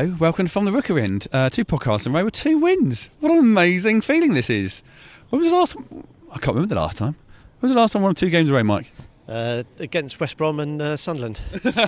Hello, welcome from the Rookery End. Uh, two podcasts in a row with two wins. What an amazing feeling this is. When was the last? I can't remember the last time. When was the last time one won two games in a row, Mike? Uh, against West Brom and uh, Sunderland.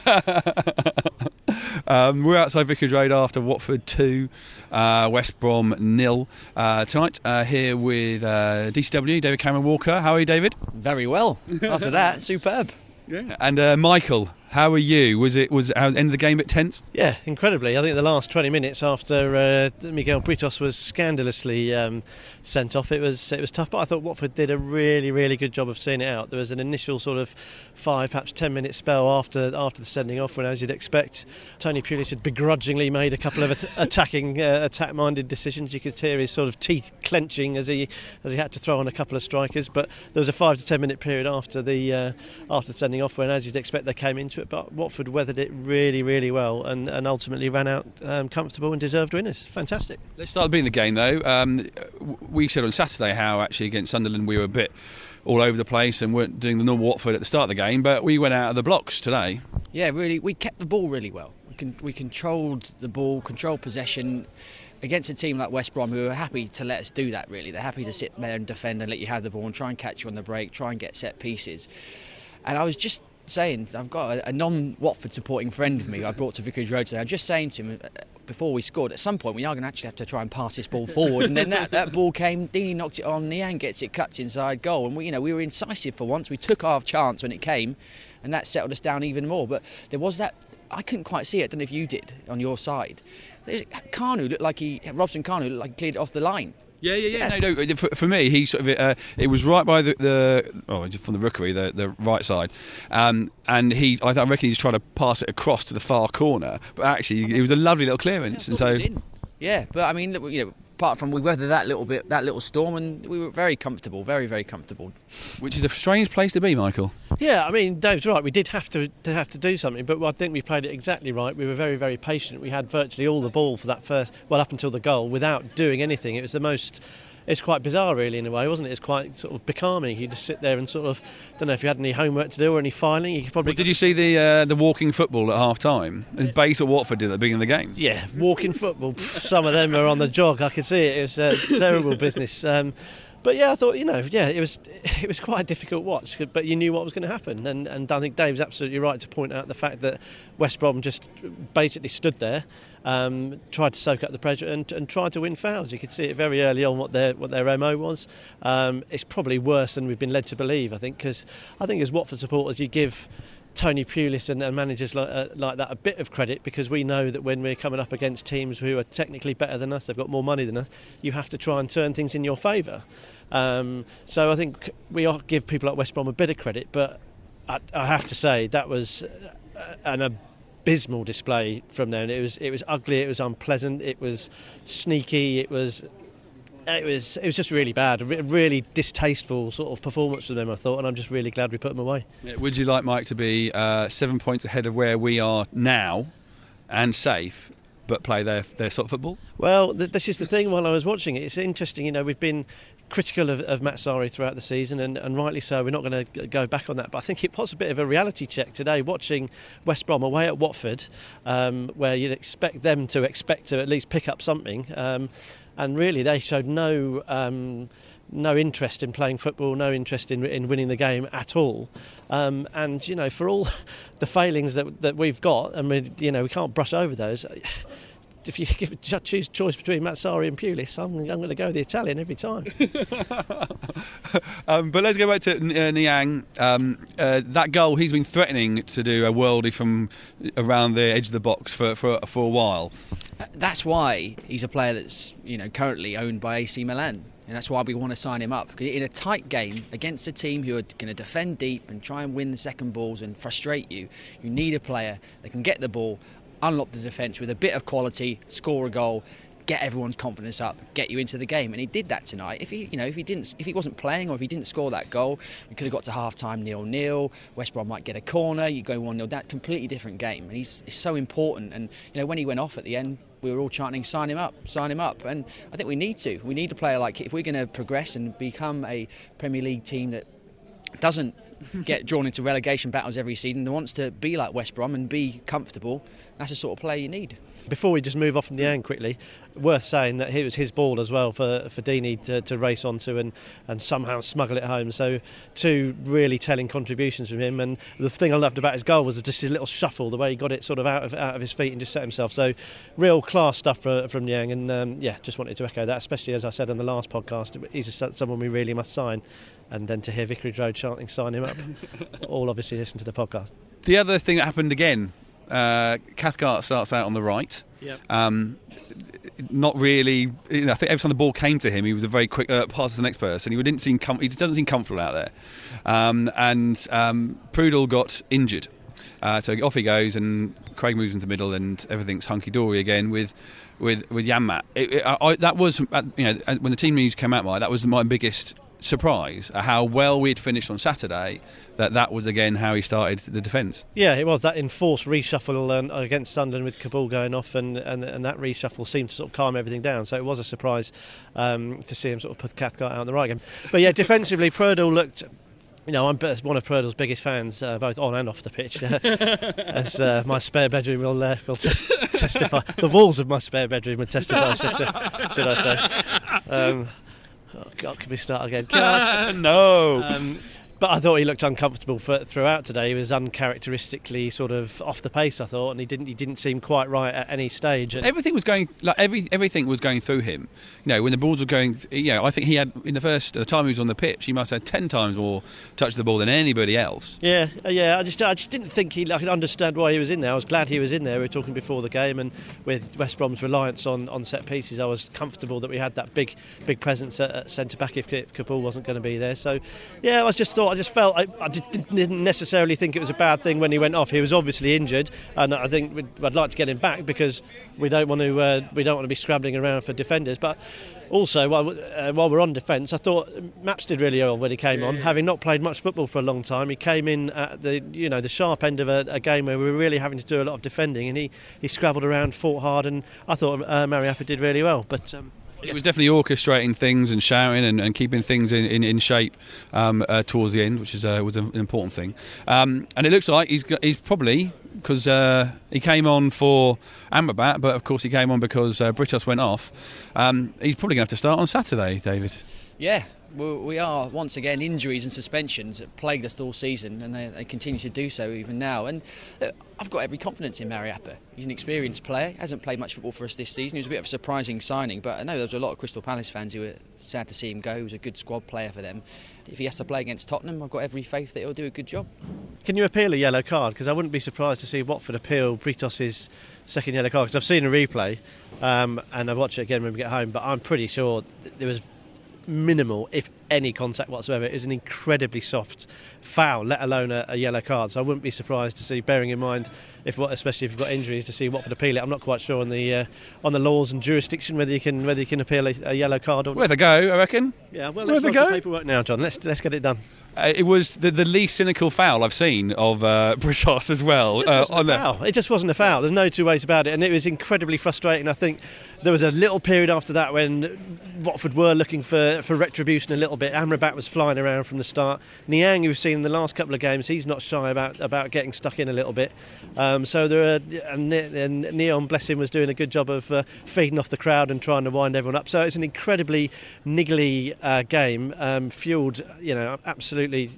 Um, we're outside Vicarage Road after Watford 2, uh, West Brom nil. Uh, tonight, uh, here with uh, DCW, David Cameron Walker. How are you, David? Very well. After that, superb. Yeah. And uh, Michael, how are you? Was it was how, end of the game at tense? Yeah, incredibly. I think the last 20 minutes after uh, Miguel Britos was scandalously um, sent off, it was it was tough. But I thought Watford did a really really good job of seeing it out. There was an initial sort of five, perhaps 10 minute spell after after the sending off, when as you'd expect, Tony Pulis had begrudgingly made a couple of at- attacking uh, attack minded decisions. You could hear his sort of teeth clenching as he as he had to throw on a couple of strikers. But there was a five to 10 minute period after the uh, after the sending off, when as you'd expect they came into it. But Watford weathered it really really well and, and ultimately ran out um, comfortable and deserved winners. Fantastic. Let's start being the game though. Um, we said on Saturday how actually against Sunderland we were a bit all over the place and weren't doing the normal Watford at the start of the game, but we went out of the blocks today. Yeah, really, we kept the ball really well. We, con- we controlled the ball, controlled possession against a team like West Brom who are happy to let us do that, really. They're happy to sit there and defend and let you have the ball and try and catch you on the break, try and get set pieces. And I was just saying, I've got a, a non Watford supporting friend of me I brought to Vicarage Road today. I'm just saying to him, uh, before we scored, at some point we are going to actually have to try and pass this ball forward. and then that, that ball came, Deeney knocked it on, Niang gets it, cuts inside goal. And we, you know, we were incisive for once. We took our chance when it came, and that settled us down even more. But there was that, I couldn't quite see it. I don't know if you did on your side. Kanu looked like he, Robson Kanu looked like he cleared it off the line. Yeah, yeah, yeah. No, no. For, for me, he sort of uh, it was right by the, the oh, from the rookery, the, the right side, um, and he I reckon he's trying to pass it across to the far corner, but actually it was a lovely little clearance, Yeah, and I it so was in. yeah, but I mean, you know, apart from we weathered that little bit, that little storm, and we were very comfortable, very, very comfortable. which is a strange place to be, Michael. Yeah, I mean, Dave's right. We did have to, to have to do something, but I think we played it exactly right. We were very, very patient. We had virtually all the ball for that first, well, up until the goal, without doing anything. It was the most. It's quite bizarre, really, in a way, wasn't it? It's quite sort of becalming. You just sit there and sort of don't know if you had any homework to do or any filing. You could probably But did you see the uh, the walking football at half time? Base what Watford did at the beginning of the game. Yeah, walking football. Some of them are on the jog. I could see it. It was uh, terrible business. Um, but yeah, I thought you know, yeah, it was it was quite a difficult watch, but you knew what was going to happen, and and I think Dave's absolutely right to point out the fact that West Brom just basically stood there, um, tried to soak up the pressure, and, and tried to win fouls. You could see it very early on what their what their mo was. Um, it's probably worse than we've been led to believe. I think because I think as Watford supporters, you give Tony Pulis and, and managers like, uh, like that a bit of credit because we know that when we're coming up against teams who are technically better than us, they've got more money than us, you have to try and turn things in your favour. Um, so I think we give people like West Brom a bit of credit, but I, I have to say that was uh, an abysmal display from them. It was it was ugly, it was unpleasant, it was sneaky, it was it was it was just really bad, a really distasteful sort of performance from them. I thought, and I'm just really glad we put them away. Yeah, Would you like Mike to be uh, seven points ahead of where we are now, and safe, but play their their sort of football? Well, th- this is the thing. While I was watching it, it's interesting. You know, we've been critical of, of Mazzari throughout the season, and, and rightly so. We're not going to go back on that. But I think it was a bit of a reality check today, watching West Brom away at Watford, um, where you'd expect them to expect to at least pick up something, um, and really they showed no. Um, no interest in playing football, no interest in, in winning the game at all. Um, and you know, for all the failings that that we've got, I mean, you know, we can't brush over those. If you give a choose choice between Mazzari and Pulis, I'm, I'm going to go with the Italian every time. Um, but let's go back to uh, Niang. Um, uh, that goal, he's been threatening to do a worldie from around the edge of the box for, for, for a while. Uh, That's why he's a player that's you know currently owned by AC Milan. And that's why we want to sign him up. In a tight game against a team who are going to defend deep and try and win the second balls and frustrate you, you need a player that can get the ball, unlock the defence with a bit of quality, score a goal, get everyone's confidence up, get you into the game. And he did that tonight. If he, you know, if he didn't, if he wasn't playing or if he didn't score that goal, we could have got to half time nil nil. West Brom might get a corner. You go one 0 That completely different game. And he's, he's so important. And you know, when he went off at the end, we were all chanting, sign him up, sign him up. And I think we need to. We need a player like if we're going to progress and become a Premier League team that doesn't get drawn into relegation battles every season and wants to be like West Brom and be comfortable. That's the sort of player you need. Before we just move off from the end quickly, worth saying that it was his ball as well for, for Deeney to, to race onto and, and somehow smuggle it home. So, two really telling contributions from him. And the thing I loved about his goal was just his little shuffle, the way he got it sort of out of, out of his feet and just set himself. So, real class stuff for, from Niang. And um, yeah, just wanted to echo that, especially as I said on the last podcast, he's someone we really must sign. And then to hear Vicarage Road chanting, sign him up. all obviously listen to the podcast. The other thing that happened again uh, Cathcart starts out on the right. Yep. Um, not really. You know, I think every time the ball came to him, he was a very quick uh, pass to the next person. He didn't seem com- he doesn't seem comfortable out there. Um, and um, Prödl got injured, uh, so off he goes, and Craig moves into the middle, and everything's hunky dory again with with with Janmaat. It, it, I, that was uh, you know when the team news came out, that was my biggest surprise at how well we'd finished on Saturday. That that was again how he started the defence. Yeah, it was that enforced reshuffle uh, against Sunderland with Kaboul going off, and, and and that reshuffle seemed to sort of calm everything down. So it was a surprise um, to see him sort of put Cathcart out on the right again. But yeah, defensively, Prödl looked you know, I'm one of Prödl's biggest fans, uh, both on and off the pitch. as uh, my spare bedroom will, uh, will tes- testify. The walls of my spare bedroom would testify, should, should I say. Um, Oh God, can we start again? no. Um, but I thought he looked uncomfortable for, throughout today. He was uncharacteristically sort of off the pace. I thought, and he didn't he didn't seem quite right at any stage. And everything was going like every everything was going through him. You know, when the balls were going, you know, I think he had in the first the time he was on the pitch, he must have had ten times more touch of the ball than anybody else. Yeah, uh, yeah. I just I just didn't think he. I could understand why he was in there. I was glad he was in there. We were talking before the game, and with West Brom's reliance on, on set pieces, I was comfortable that we had that big big presence at, at centre back if Kaboul wasn't going to be there. So, yeah, I just thought I just felt I, I didn't necessarily think it was a bad thing when he went off. He was obviously injured, and I think I'd like to get him back because we don't want to uh, we don't want to be scrambling around for defenders. But also, while, uh, while we're on defence, I thought Maps did really well when he came on. Having not played much football for a long time, he came in at the you know the sharp end of a, a game where we were really having to do a lot of defending, and he, he scrabbled around, fought hard, and I thought uh, Mariappa did really well. But um, it was definitely orchestrating things and shouting and, and keeping things in, in, in shape um, uh, towards the end, which is uh, was an important thing. Um, and it looks like he's he's probably because uh, he came on for Amrabat, but of course he came on because uh, Britos went off. Um, he's probably going to have to start on Saturday, David. Yeah, we are once again injuries and suspensions that plagued us all season, and they, they continue to do so even now. And uh, I've got every confidence in Mariappa. He's an experienced player, hasn't played much football for us this season. He was a bit of a surprising signing, but I know there was a lot of Crystal Palace fans who were sad to see him go. He was a good squad player for them. If he has to play against Tottenham, I've got every faith that he'll do a good job. Can you appeal a yellow card? Because I wouldn't be surprised to see Watford appeal Britos's second yellow card. Because I've seen a replay um, and I'll watch it again when we get home, but I'm pretty sure there was minimal, if any, contact whatsoever. It is an incredibly soft foul, let alone a, a, yellow card. So I wouldn't be surprised to see, bearing in mind, if especially if you've got injuries, to see Watford appeal it. I'm not quite sure on the uh, on the laws and jurisdiction whether you can whether you can appeal a, a yellow card or. Where they go, I reckon. Yeah, well, let's go. paperwork now, John. Let's let's get it done. Uh, it was the, the least cynical foul I've seen of uh, as well. It just, uh, foul. it just wasn't a foul. There's no two ways about it, and it was incredibly frustrating. I think there was a little period after that when Watford were looking for, for retribution a little bit. Amrabat was flying around from the start. Niang, who've seen in the last couple of games, he's not shy about, about getting stuck in a little bit. Um, so there are, and, and Neon, bless him, was doing a good job of uh, feeding off the crowd and trying to wind everyone up. So it's an incredibly niggly uh, game, um, fueled, you know, absolutely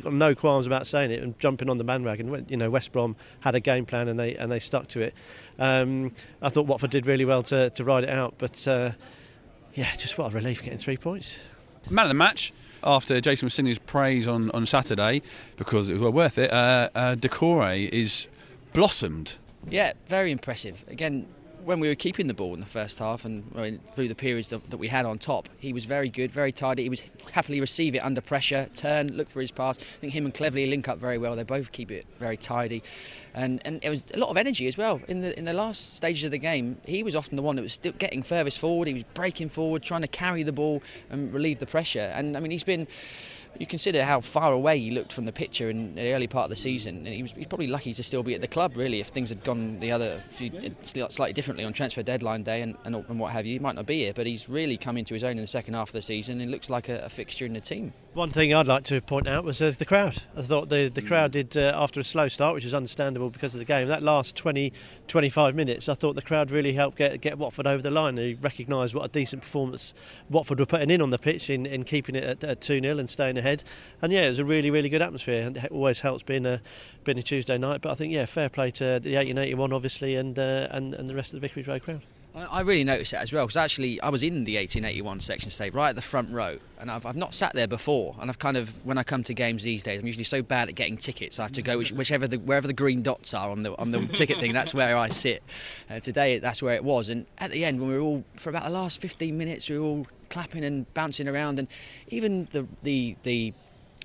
got no qualms about saying it and jumping on the bandwagon. You know, West Brom had a game plan and they and they stuck to it. Um, I thought Watford did really well to, to ride it out, but uh, yeah, just what a relief getting three points. Man of the match after Jason Mousinho's praise on, on Saturday because it was well worth it. Uh, uh, Doucouré is blossomed. Yeah, very impressive. Again, when we were keeping the ball in the first half and I mean, through the periods that, that, we had on top, he was very good, very tidy. He would happily receive it under pressure, turn, look for his pass. I think him and Cleverley link up very well. They both keep it very tidy, and and it was a lot of energy as well. In the in the last stages of the game, he was often the one that was still getting furthest forward. He was breaking forward, trying to carry the ball and relieve the pressure. And I mean, he's been you consider how far away he looked from the picture in the early part of the season, and he was he's probably lucky to still be at the club. Really, if things had gone the other few, slightly differently on transfer deadline day and, and, and, what have you, he might not be here. But he's really come into his own in the second half of the season, and looks like a, a fixture in the team. One thing I'd like to point out was uh, the crowd. I thought the, the crowd did, uh, after a slow start, which was understandable because of the game, that last 20, 25 minutes, I thought the crowd really helped get, get Watford over the line. They recognised what a decent performance Watford were putting in on the pitch in, in keeping it at, 2 0 and staying ahead. And yeah, it was a really, really good atmosphere. And it always helps being a, being a Tuesday night. But I think, yeah, fair play to the 1881, obviously, and, uh, and, and the rest of the Vicarage Road crowd. I really noticed that as well because actually I was in the 1881 section stage right at the front row and I've, I've not sat there before and I've kind of when I come to games these days I'm usually so bad at getting tickets I have to go which, whichever the wherever the green dots are on the on the ticket thing that's where I sit. Uh, today that's where it was and at the end when we were all for about the last 15 minutes we were all clapping and bouncing around and even the the the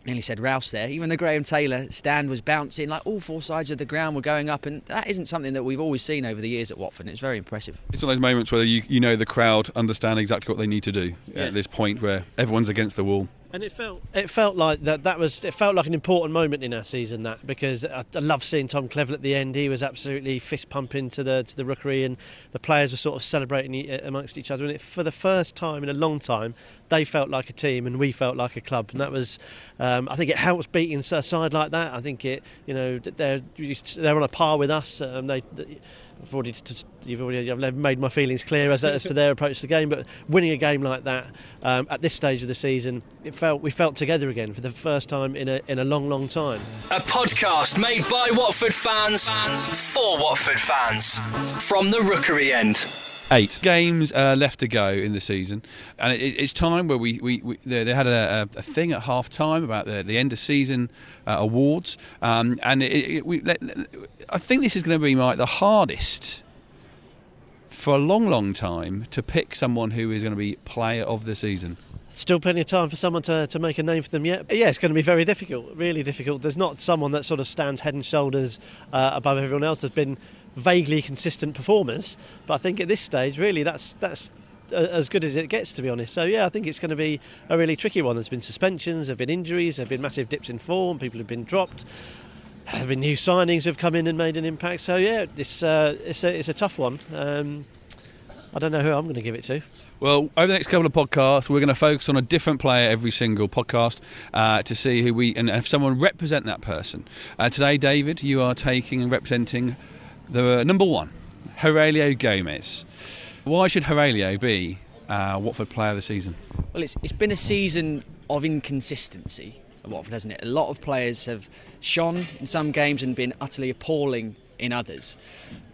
nearly said Rous there. Even the Graham Taylor stand was bouncing, like all four sides of the ground were going up, and that isn't something that we've always seen over the years at Watford. It's very impressive. It's one of those moments where you, you know the crowd understand exactly what they need to do yeah. at this point where everyone's against the wall and it felt it felt like that that was it felt like an important moment in our season that because I, I love seeing Tom Cleverley at the end he was absolutely fist pumping to the to the rookery and the players were sort of celebrating amongst each other and it, for the first time in a long time they felt like a team and we felt like a club and that was um, I think it helps beating a side like that I think it you know they're they're on a par with us um, they, I've already, you've already I've made my feelings clear as, as to their approach to the game. But winning a game like that um, at this stage of the season, it felt we felt together again for the first time in a in a long, long time. A podcast made by Watford fans, fans for Watford fans from the Rookery end eight games uh, left to go in the season, and it, it's time where we, we, we they, they, had a, a, thing at half time about the, the end of season uh, awards, um, and it, it, we, I think this is going to be like the hardest for a long, long time to pick someone who is going to be player of the season. Still plenty of time for someone to, to make a name for them yet. Yeah, it's going to be very difficult, really difficult. There's not someone that sort of stands head and shoulders uh, above everyone else. There's been vaguely consistent performers. But I think at this stage, really, that's that's as good as it gets, to be honest. So yeah, I think it's going to be a really tricky one. There's been suspensions, there've been injuries, there've been massive dips in form. People have been dropped. There have been new signings who've come in and made an impact. So yeah, it's uh, it's a it's a tough one. Um, I don't know who I'm going to give it to. Well, over the next couple of podcasts, we're going to focus on a different player every single podcast uh, to see who we and if someone represent that person. Uh, today, David, you are taking and representing the number one, Heurelho Gomes. Why should Heurelho be uh, Watford Player of the Season? Well, it's, it's been a season of inconsistency at Watford, hasn't it? A lot of players have shone in some games and been utterly appalling in others.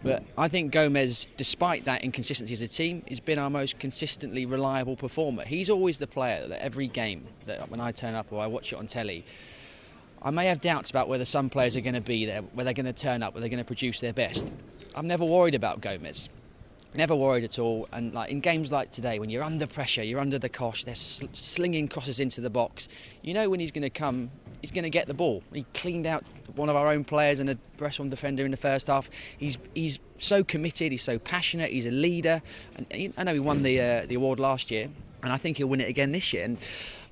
But I think Gomes, despite that inconsistency as a team, has been our most consistently reliable performer. He's always the player that every game that when I turn up or I watch it on telly, I may have doubts about whether some players are going to be there, whether they're going to turn up, whether they're going to produce their best. I'm never worried about Gomes. Never worried at all. And like in games like today, when you're under pressure, you're under the cosh, they're sl- slinging crosses into the box. You know when he's going to come, he's going to get the ball. He cleaned out one of our own players and a Bresson defender in the first half. He's he's so committed. He's so passionate. He's a leader. And I know he won the uh, the award last year, and I think he'll win it again this year. And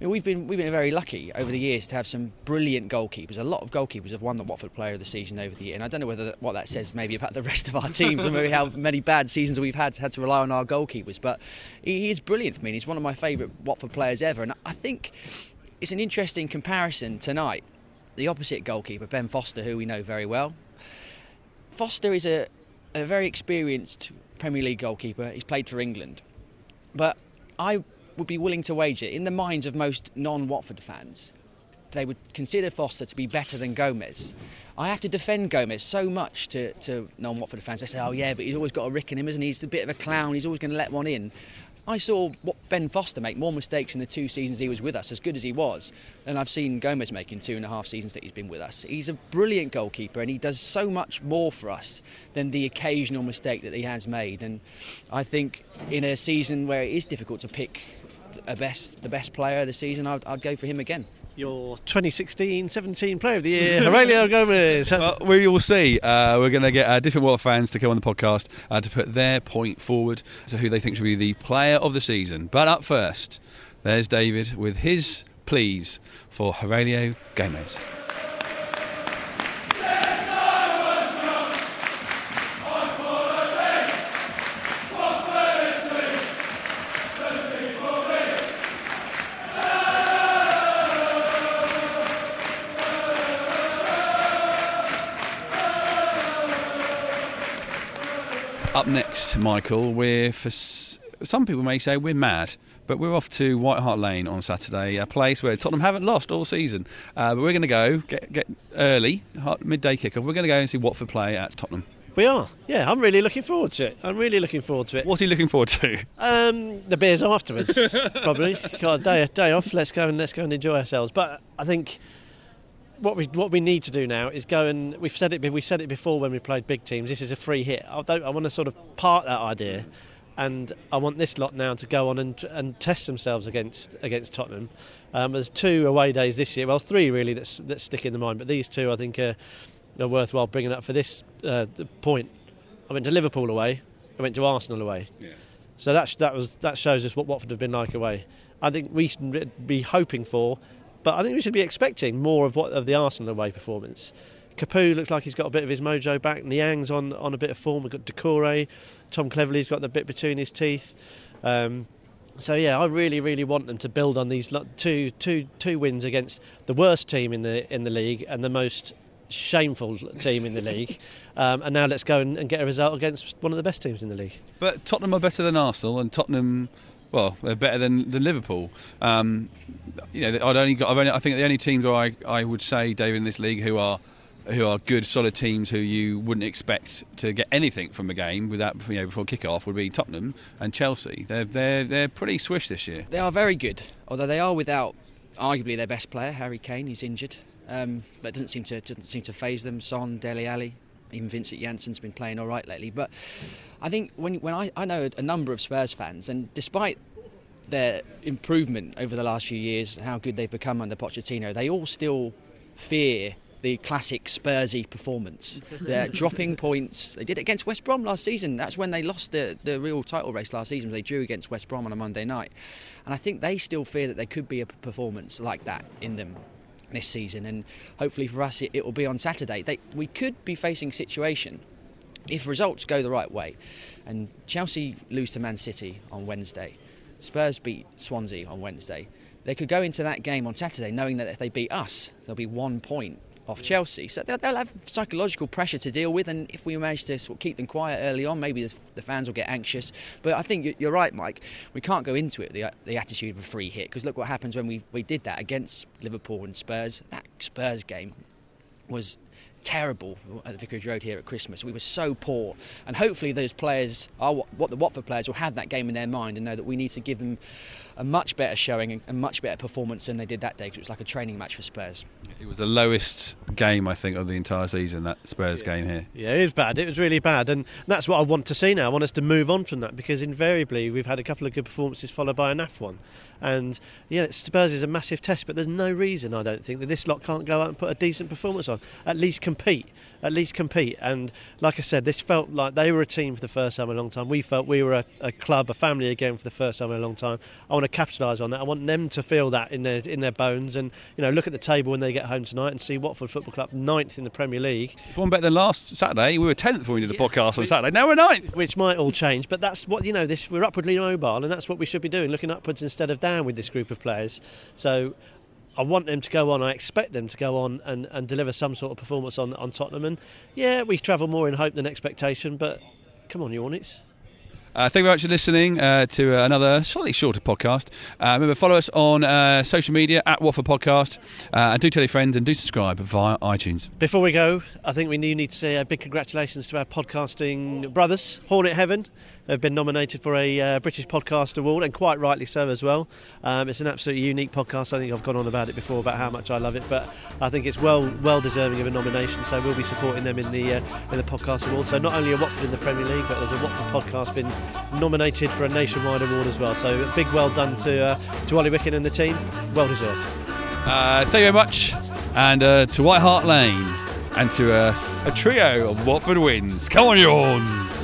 I mean, we've been we've been very lucky over the years to have some brilliant goalkeepers. A lot of goalkeepers have won the Watford Player of the Season over the year, and I don't know whether that, what that says maybe about the rest of our teams and maybe how many bad seasons we've had had to rely on our goalkeepers. But he, he is brilliant for me. he's one of my favourite Watford players ever, and I think it's an interesting comparison tonight. The opposite goalkeeper, Ben Foster, who we know very well. Foster is a, a very experienced Premier League goalkeeper. He's played for England, but I would be willing to wager, in the minds of most non Watford fans, they would consider Foster to be better than Gomes. I have to defend Gomes so much to, to non Watford fans. They say, oh, yeah, but he's always got a rick in him, isn't he? He's a bit of a clown, he's always going to let one in. I saw what Ben Foster make more mistakes in the two seasons he was with us, as good as he was, than I've seen Gomes make in two and a half seasons that he's been with us. He's a brilliant goalkeeper and he does so much more for us than the occasional mistake that he has made. And I think in a season where it is difficult to pick a best the best player of the season, I'd, I'd go for him again your 2016-17 Player of the Year, Heurelho Gomes. well, we will see. Uh, we're going to get uh, different Watford fans to come on the podcast uh, to put their point forward to who they think should be the Player of the Season. But up first, there's David with his pleas for Heurelho Gomes. Up next, Michael, we're for some people may say we're mad, but we're off to White Hart Lane on Saturday, a place where Tottenham haven't lost all season. Uh, but we're going to go get, get early, hot- midday kickoff. We're going to go and see Watford play at Tottenham. We are. Yeah, I'm really looking forward to it. I'm really looking forward to it. What are you looking forward to? Um, the beers afterwards, probably. A day, day off. Let's go and let's go and enjoy ourselves. But I think what we what we need to do now is go and we've said it. We said it before when we played big teams. This is a free hit. I, don't, I want to sort of part that idea, and I want this lot now to go on and and test themselves against against Tottenham. Um, there's two away days this year. Well, three really that's that stick in the mind. But these two, I think, are, are worthwhile bringing up for this uh, point. I went to Liverpool away. I went to Arsenal away. Yeah. So that that was that shows us what Watford have been like away. I think we should be hoping for, but I think we should be expecting more of what of the Arsenal away performance. Capoue looks like he's got a bit of his mojo back. Niang's on on a bit of form. We've got Doucouré. Tom Cleverley's got the bit between his teeth. Um, so yeah, I really, really want them to build on these two, two, two wins against the worst team in the in the league and the most shameful team in the league. Um, and now let's go and, and get a result against one of the best teams in the league. But Tottenham are better than Arsenal, and Tottenham, well, they're better than, than Liverpool. Um, you know, I'd only got, I've only, I think the only teams where I, I would say, David, in this league who are who are good, solid teams who you wouldn't expect to get anything from a game without you know before kick-off would be Tottenham and Chelsea. They're they're they're pretty swish this year. They are very good, although they are without arguably their best player, Harry Kane. He's injured, um, but it doesn't seem to doesn't seem to phase them. Son, Dele Alli, even Vincent Janssen's been playing all right lately. But I think when when I, I know a number of Spurs fans, and despite their improvement over the last few years, how good they've become under Pochettino, they all still fear the classic Spursy performance. They're dropping points. They did it against West Brom last season. That's when they lost the, the real title race last season. They drew against West Brom on a Monday night. And I think they still fear that there could be a performance like that in them this season. And hopefully for us, it, it will be on Saturday. They, we could be facing a situation if results go the right way and Chelsea lose to Man City on Wednesday, Spurs beat Swansea on Wednesday, they could go into that game on Saturday knowing that if they beat us, there'll be one point off Chelsea. So they'll, have psychological pressure to deal with, and if we manage to sort of keep them quiet early on, maybe the, fans will get anxious. But I think you- you're right, Mike. We can't go into it with the, the attitude of a free hit because look what happens when we, we did that against Liverpool and Spurs. That Spurs game was terrible at the Vicarage Road here at Christmas. We were so poor, and hopefully those players are what, what the Watford players will have that game in their mind and know that we need to give them a much better showing and a much better performance than they did that day because it was like a training match for Spurs. It was the lowest game I think of the entire season. That Spurs game here. Yeah, it was bad. It was really bad, and that's what I want to see now. I want us to move on from that because invariably we've had a couple of good performances followed by a naff one, and yeah, Spurs is a massive test. But there's no reason I don't think that this lot can't go out and put a decent performance on. At least compete. At least compete. And like I said, this felt like they were a team for the first time in a long time. We felt we were a, a club, a family again for the first time in a long time. I want to capitalise on that. I want them to feel that in their in their bones, and you know, look at the table when they get home tonight and see Watford Football Club ninth in the Premier League. One better than last Saturday. We were tenth when we did the Yeah, podcast on we- Saturday. Now we're ninth. which might all change. But that's what you know. This we're upwardly mobile, and that's what we should be doing, looking upwards instead of down with this group of players. So. I want them to go on. I expect them to go on and, and deliver some sort of performance on on Tottenham. And yeah, we travel more in hope than expectation. But come on, you Hornets. Uh, thank you very much for listening uh, to uh, another slightly shorter podcast. Uh, remember, follow us on uh, social media at Watford Podcast, uh, and do tell your friends and do subscribe via iTunes. Before we go, I think we do need to say a big congratulations to our podcasting brothers, Hornet Heaven. They've been nominated for a uh, British Podcast Award, and quite rightly so as well. Um, it's an absolutely unique podcast. I think I've gone on about it before about how much I love it, but I think it's well well deserving of a nomination. So we'll be supporting them in the uh, in the podcast award. So not only are Watford in the Premier League, but there's a Watford podcast been nominated for a nationwide award as well. So a big well done to uh, to Ollie Wicken and the team. Well deserved. Uh, thank you very much, and uh, to White Hart Lane, and to uh, a trio of Watford wins. Come on, horns!